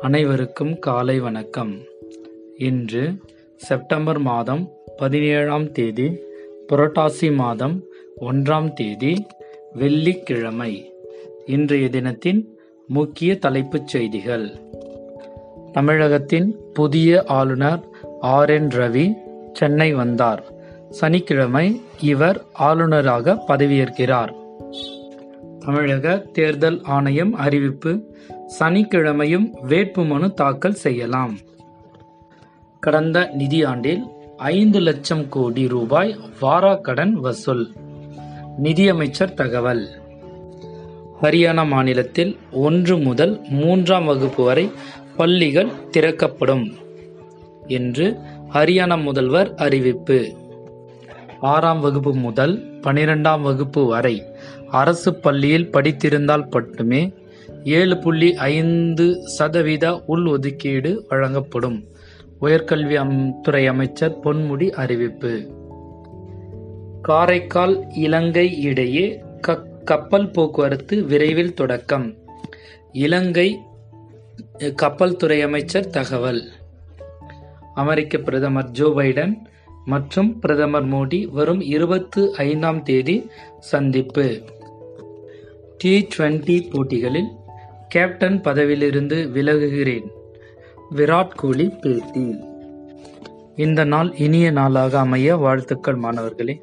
அனைவருக்கும் காலை வணக்கம். இன்று செப்டம்பர் மாதம் பதினேழாம் தேதி புரட்டாசி மாதம் ஒன்றாம் தேதி வெள்ளிக்கிழமை இன்றைய தினத்தின் முக்கிய தலைப்புச் செய்திகள். தமிழகத்தின் புதிய ஆளுநர் ஆர். என். ரவி சென்னை வந்தார். சனிக்கிழமை இவர் ஆளுநராக பதவியேற்கிறார். தமிழக தேர்தல் ஆணையம் அறிவிப்பு. சனிக்கிழமையும் வேட்புமனு தாக்கல் செய்யலாம். கடந்த நிதியாண்டில் ஐந்து லட்சம் கோடி ரூபாய் வாராக்கடன் வசூல். நிதியமைச்சர் தகவல். ஹரியானா மாநிலத்தில் ஒன்று முதல் மூன்றாம் வகுப்பு வரை பள்ளிகள் திறக்கப்படும். என்று ஹரியானா முதல்வர் அறிவிப்பு. ஆறாம் வகுப்பு முதல் பனிரெண்டாம் வகுப்பு வரை அரசு பள்ளியில் படித்திருந்தால் மட்டுமே ஏழு புள்ளி ஐந்து சதவீத உள்ஒதுக்கீடு வழங்கப்படும். உயர்கல்வி அம் துறை அமைச்சர் பொன்முடி அறிவிப்பு. காரைக்கால் இலங்கை இடையே க கப்பல் போக்குவரத்து விரைவில் தொடக்கம். இலங்கை கப்பல் துறை அமைச்சர் தகவல். அமெரிக்க பிரதமர் ஜோ பைடன் மற்றும் பிரதமர் மோடி வரும் இருபத்து ஐந்தாம் தேதி சந்திப்பு. டி டுவெண்டி போட்டிகளில் கேப்டன் பதவியிலிருந்து விலகுகிறேன். விராட் கோலி பேட்டி. இந்த நாள் இனிய நாளாக அமைய வாழ்த்துக்கள் மாணவர்களே.